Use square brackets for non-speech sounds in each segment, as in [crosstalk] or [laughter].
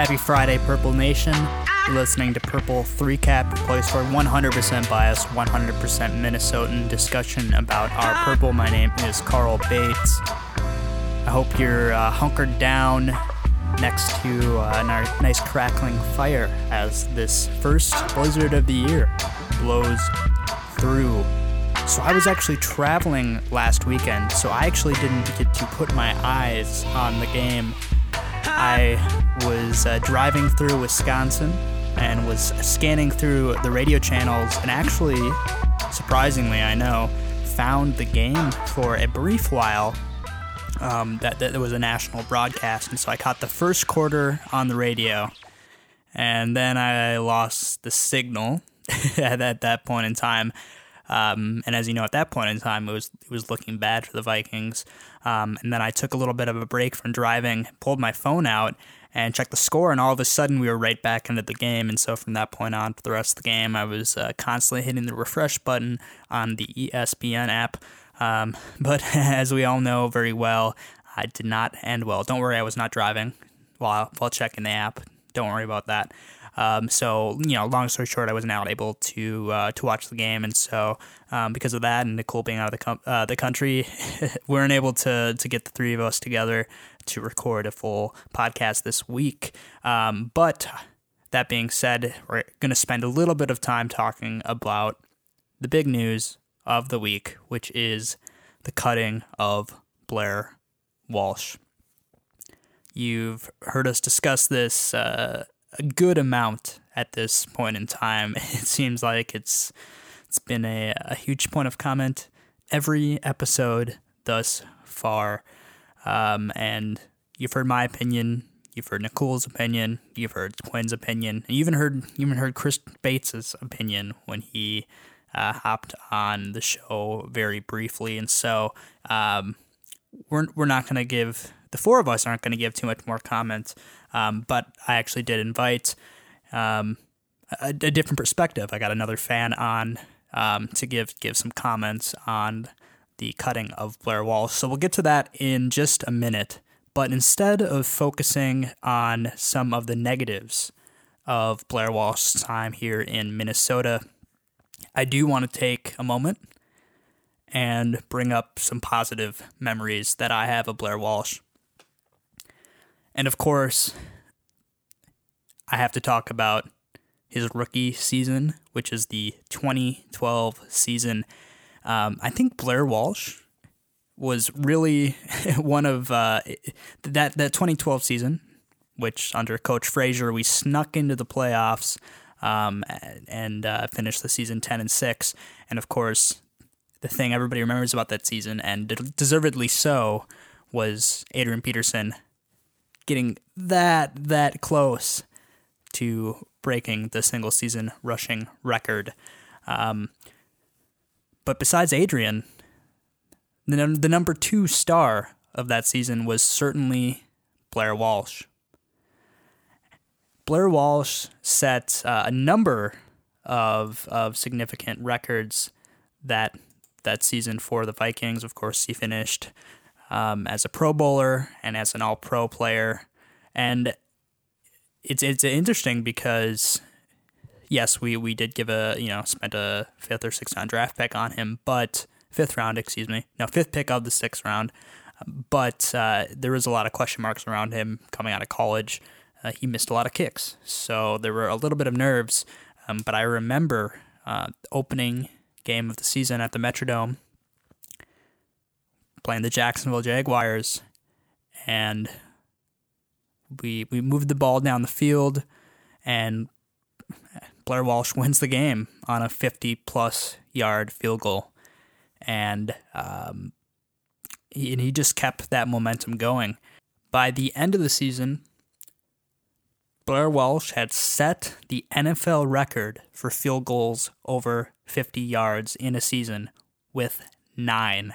Happy Friday, Purple Nation. You're listening to Purple 3 Cap, your place for 100% biased, 100% Minnesotan discussion about our purple. My name is Carl Bates. I hope you're uh, hunkered down next to uh, a nice crackling fire as this first blizzard of the year blows through. So I was actually traveling last weekend, so I actually didn't get to put my eyes on the game. I was uh, driving through Wisconsin and was scanning through the radio channels and actually, surprisingly, I know, found the game for a brief while. Um, that, that was a national broadcast, and so I caught the first quarter on the radio, and then I lost the signal [laughs] at, at that point in time. Um, and as you know, at that point in time, it was it was looking bad for the Vikings. Um, and then I took a little bit of a break from driving, pulled my phone out, and checked the score. And all of a sudden, we were right back into the game. And so from that point on, for the rest of the game, I was uh, constantly hitting the refresh button on the ESPN app. Um, [laughs] but [laughs] as we all know very well, I did not end well. Don't worry, I was not driving while while checking the app. Don't worry about that. Um, so you know, long story short, I was not able to uh, to watch the game, and so um, because of that, and Nicole being out of the com- uh, the country, we [laughs] weren't able to to get the three of us together to record a full podcast this week. Um, but that being said, we're going to spend a little bit of time talking about the big news of the week, which is the cutting of Blair Walsh. You've heard us discuss this uh, a good amount at this point in time. [laughs] It seems like it's it's been a, a huge point of comment every episode thus far. Um, and you've heard my opinion, you've heard Nicole's opinion, you've heard Quinn's opinion, and you even heard you even heard Chris Bates's opinion when he uh, hopped on the show very briefly. And so um, we're we're not to give the four of us aren't to give too much more comment um, but I actually did invite um, a, a, different perspective. I got another fan on um, to give give some comments on the cutting of Blair Walsh. So we'll get to that in just a minute. But instead of focusing on some of the negatives of Blair Walsh's time here in Minnesota, I do want to take a moment and bring up some positive memories that I have of Blair Walsh. And of course, I have to talk about his rookie season, which is the 2012 season. Um, I think Blair Walsh was really [laughs] one of uh, that that 2012 season, which under Coach Frazier we snuck into the playoffs um, and uh, finished the season 10 and six. And of course, the thing everybody remembers about that season, and deservedly so, was Adrian Peterson getting that that close to breaking the single season rushing record. Um, but besides Adrian, the, the number two star of that season was certainly Blair Walsh. Blair Walsh set uh, a number of of significant records that that season for the Vikings. Of course, he finished um, as a Pro Bowler and as an All Pro player, and it's it's interesting because yes, we we did give a you know spent a fifth or sixth round draft pick on him, but fifth round, excuse me, no fifth pick of the sixth round. But uh, there was a lot of question marks around him coming out of college. Uh, he missed a lot of kicks, so there were a little bit of nerves. Um, but I remember uh, opening game of the season at the Metrodome playing the Jacksonville Jaguars, and we we moved the ball down the field, and Blair Walsh wins the game on a 50 plus yard field goal, and um, he, and he just kept that momentum going. By the end of the season, Blair Walsh had set the NFL record for field goals over 50 yards in a season with nine.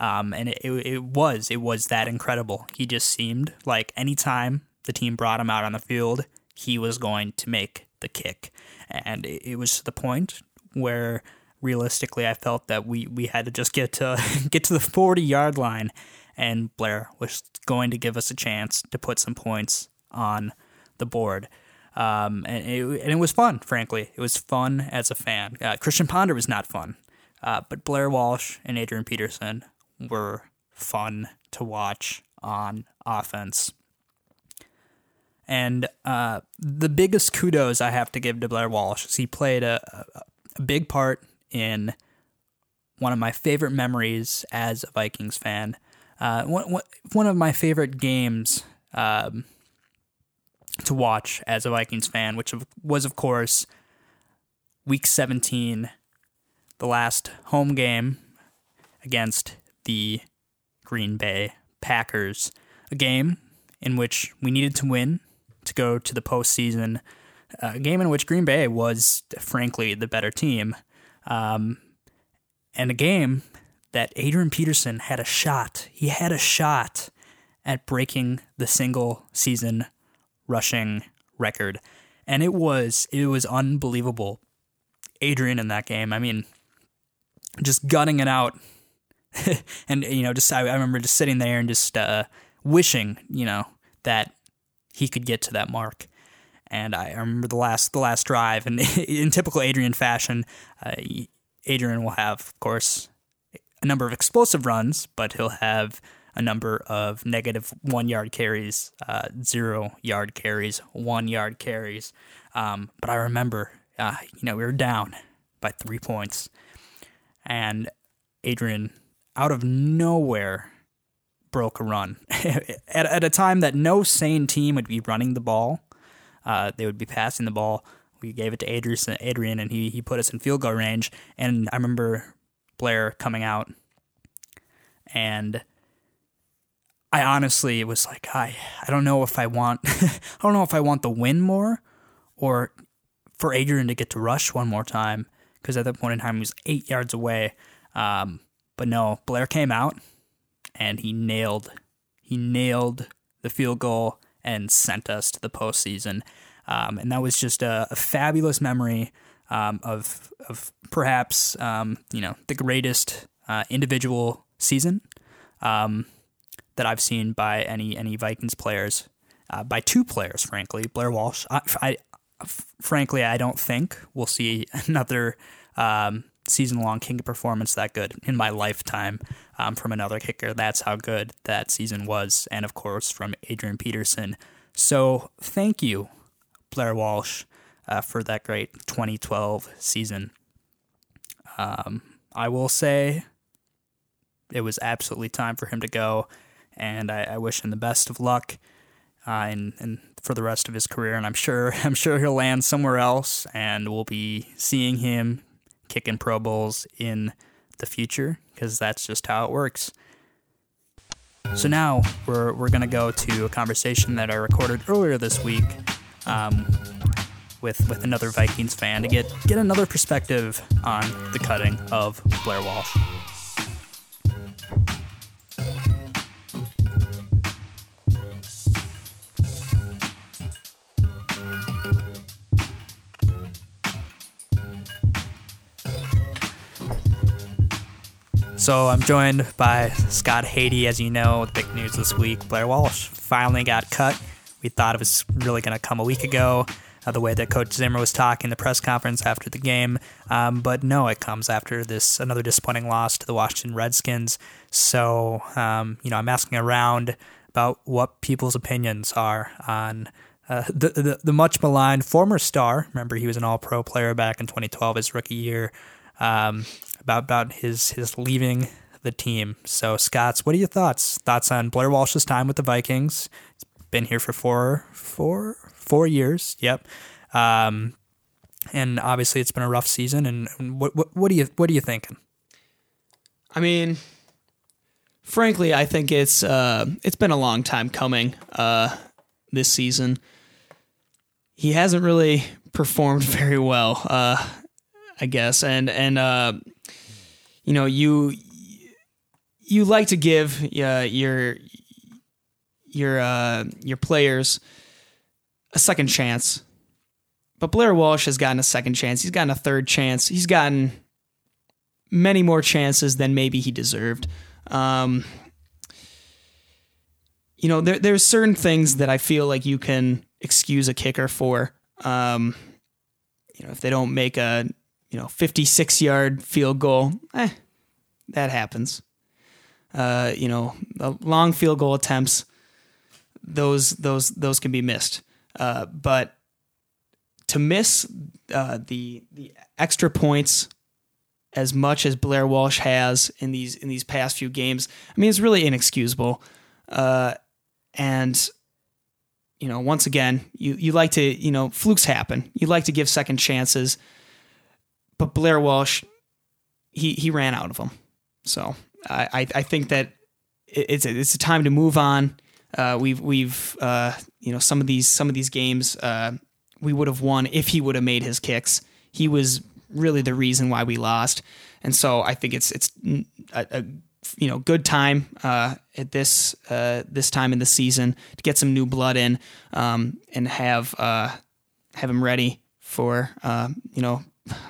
Um, and it, it was it was that incredible. He just seemed like anytime the team brought him out on the field, he was going to make the kick, and it, it was to the point where realistically I felt that we, we had to just get to [laughs] get to the 40 yard line, and Blair was going to give us a chance to put some points on the board. Um, and, it, and it was fun, frankly. It was fun as a fan. Uh, Christian Ponder was not fun, uh, but Blair Walsh and Adrian Peterson were fun to watch on offense. And uh, the biggest kudos I have to give to Blair Walsh is he played a, a, big part in one of my favorite memories as a Vikings fan. Uh, one, one of my favorite games um, to watch as a Vikings fan, which was, of course, week 17, the last home game against the Green Bay Packers. A game in which we needed to win to go to the postseason. A game in which Green Bay was, frankly, the better team. Um, and a game that Adrian Peterson had a shot. He had a shot at breaking the single season rushing record. And it was it was unbelievable. Adrian in that game. I mean, just gutting it out. [laughs] and you know, just I, I, remember just sitting there and just uh, wishing, you know, that he could get to that mark. And I remember the last the last drive, and [laughs] in typical Adrian fashion, uh, Adrian will have, of course, a number of explosive runs, but he'll have a number of negative one yard carries, uh, zero yard carries, one yard carries. Um, but I remember, uh, you know, we were down by three points, and Adrian, out of nowhere, broke a run [laughs] at, at a time that no sane team would be running the ball. Uh, they would be passing the ball. We gave it to Adrian, Adrian, and he he put us in field goal range. And I remember Blair coming out, and I honestly was like, I I don't know if I want [laughs] I don't know if I want the win more, or for Adrian to get to rush one more time because at that point in time he was eight yards away. Um, but no, Blair came out and he nailed he nailed the field goal and sent us to the postseason. Um, and that was just a, a fabulous memory um, of of perhaps um, you know the greatest uh, individual season um, that I've seen by any any Vikings players, uh, by two players, frankly, Blair Walsh. I, I frankly I don't think we'll see [laughs] another um, season long kicker performance that good in my lifetime um, from another kicker. That's how good that season was, and of course from Adrian Peterson. So thank you, Blair Walsh, uh, for that great 2012 season. Um, I will say it was absolutely time for him to go, and I, I wish him the best of luck. Uh, and, and for the rest of his career, and I'm sure [laughs] I'm sure he'll land somewhere else, and we'll be seeing him kicking Pro Bowls in the future because that's just how it works. So now we're we're gonna go to a conversation that I recorded earlier this week um, with with another Vikings fan to get get another perspective on the cutting of Blair Walsh. So I'm joined by Scott Haity, as you know, big news this week. Blair Walsh finally got cut. We thought it was really going to come a week ago, uh, the way that Coach Zimmer was talking in the press conference after the game. Um, but no, it comes after this another disappointing loss to the Washington Redskins. So um, you know, I'm asking around about what people's opinions are on. Uh, the, the, the much maligned former star. Remember, he was an All Pro player back in 2012, his rookie year. Um, about about his his leaving the team. So, Scott's, what are your thoughts? Thoughts on Blair Walsh's time with the Vikings? He's been here for four, four, four years. Yep. Um, and obviously, it's been a rough season. And what, what, what do you, what are you thinking? I mean, frankly, I think it's, uh, it's been a long time coming, uh, this season. He hasn't really performed [laughs] very well, uh, I guess. And, and, uh, you know, you you like to give uh, your your uh, your players a second chance, but Blair Walsh has gotten a second chance. He's gotten a third chance. He's gotten many more chances than maybe he deserved. Um, you know, there there's certain things that I feel like you can excuse a kicker for. Um, you know, if they don't make a you know 56 yard field goal, eh, that happens. Uh, you know, long field goal attempts, those those those can be missed. Uh, but to miss uh, the the extra points as much as Blair Walsh has in these in these past few games, I mean, it's really inexcusable. Uh, and you know, once again, you you like to you know flukes happen. You like to give second chances, but Blair Walsh, he he ran out of them. So I I, think that it's a, it's a time to move on. Uh, we've we've uh, you know some of these some of these games uh, we would have won if he would have made his kicks. He was really the reason why we lost, and so I think it's it's a, a you know good time uh, at this uh, this time in the season to get some new blood in um, and have uh, have him ready for you know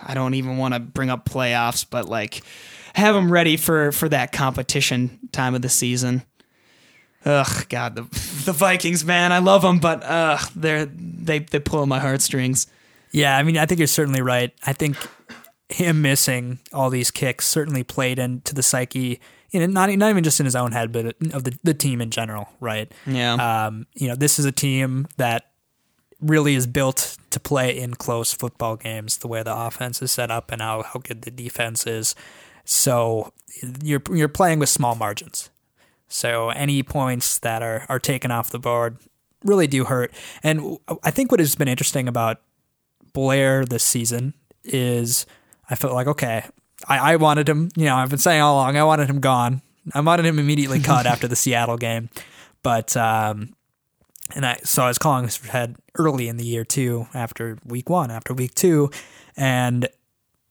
I don't even want to bring up playoffs, but like have them ready for for that competition time of the season. Ugh, God, the the Vikings, man, I love them, but ugh, they're they they pull my heartstrings. Yeah, I mean, I think you're certainly right. I think him missing all these kicks certainly played into the psyche, you know, not not even just in his own head, but of the the team in general, right? Yeah. Um, you know, this is a team that really is built to play in close football games, the way the offense is set up and how, how good the defense is. So you're you're playing with small margins. So any points that are, are taken off the board really do hurt. And I think what has been interesting about Blair this season is I felt like, okay, I, I wanted him, you know, I've been saying all along, I wanted him gone. I wanted him immediately cut [laughs] after the Seattle game. But, um, and I, so I was calling his head early in the year too, after week one, after week two. And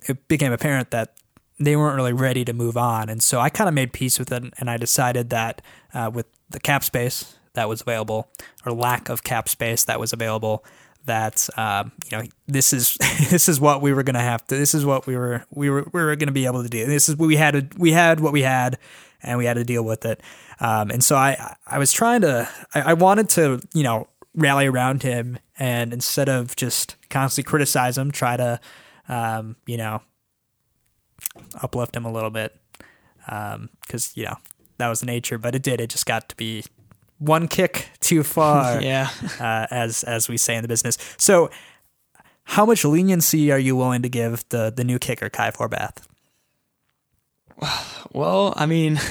it became apparent that they weren't really ready to move on. And so I kind of made peace with it. And I decided that uh, with the cap space that was available, or lack of cap space that was available, that um, you know this is [laughs] this is what we were going to have to. This is what we were we were we were going to be able to do. This is what we had we had what we had, and we had to deal with it. Um, and so I I was trying to I, I wanted to you know rally around him and instead of just constantly criticize him, try to um, you know uplift him a little bit because um, you know that was the nature. But it did. It just got to be one kick too [laughs] far. yeah, uh, as as we say in the business. So, how much leniency are you willing to give the the new kicker Kai Forbath? Well, I mean, [laughs]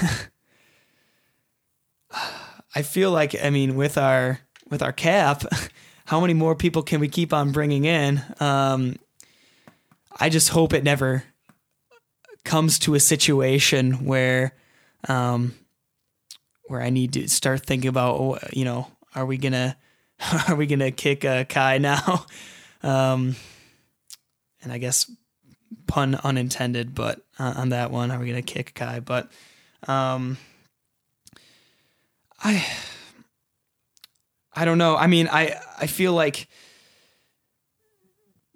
I feel like I mean with our with our cap, [laughs] how many more people can we keep on bringing in? Um, I just hope it never comes to a situation where um, where I need to start thinking about oh, you know are we gonna [laughs] are we gonna kick uh, Kai now? um, and I guess pun unintended, but uh, on that one, are we gonna kick Kai? But um, I I don't know. I mean, I I feel like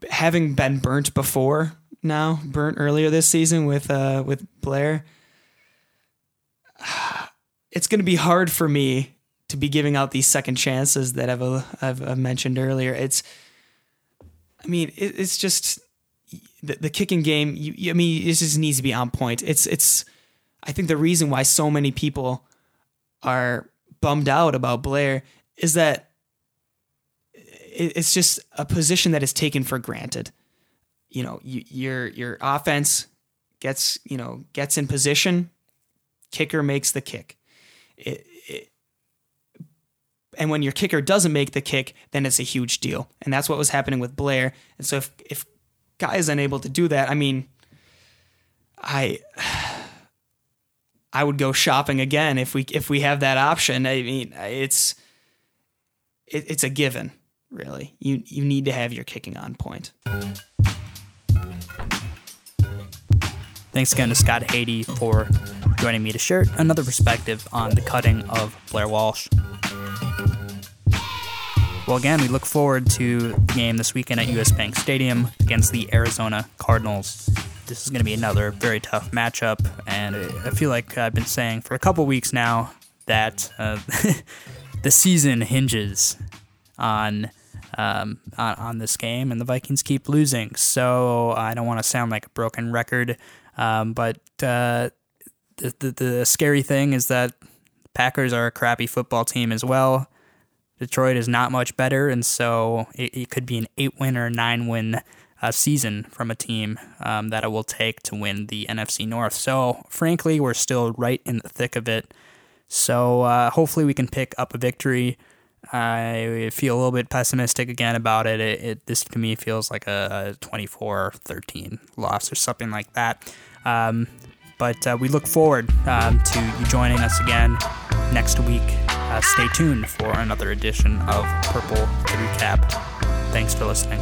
having been burnt before now, burnt earlier this season with uh with Blair. [sighs] It's going to be hard for me to be giving out these second chances that I've I've, I've mentioned earlier. It's, I mean, it, it's just the, the kicking game. You, you, I mean, it just needs to be on point. It's it's. I think the reason why so many people are bummed out about Blair is that it's just a position that is taken for granted. You know, you, your your offense gets you know gets in position, kicker makes the kick. It, it, and when your kicker doesn't make the kick, then it's a huge deal, and that's what was happening with Blair. And so if if Guy is unable to do that, I mean, I I would go shopping again if we if we have that option. I mean, it's it, it's a given, really. You you need to have your kicking on point. Thanks again to Scott Hadey for joining me to share another perspective on the cutting of Blair Walsh. Well, again, we look forward to the game this weekend at US Bank Stadium against the Arizona Cardinals. This is going to be another very tough matchup, and I feel like I've been saying for a couple weeks now that uh, [laughs] the season hinges on um, on, this game, and the Vikings keep losing. So I don't want to sound like a broken record, um, but uh, the, the, the scary thing is that Packers are a crappy football team as well. Detroit is not much better, and so it, it could be an eight win or nine win uh, season from a team um, that it will take to win the NFC North. So, frankly, we're still right in the thick of it. So, uh, hopefully, we can pick up a victory. I feel a little bit pessimistic again about it. it, it this to me feels like a 24 13 loss or something like that. Um, but uh, we look forward um, to you joining us again next week. Uh, stay tuned for another edition of Purple 3 Cap. Thanks for listening.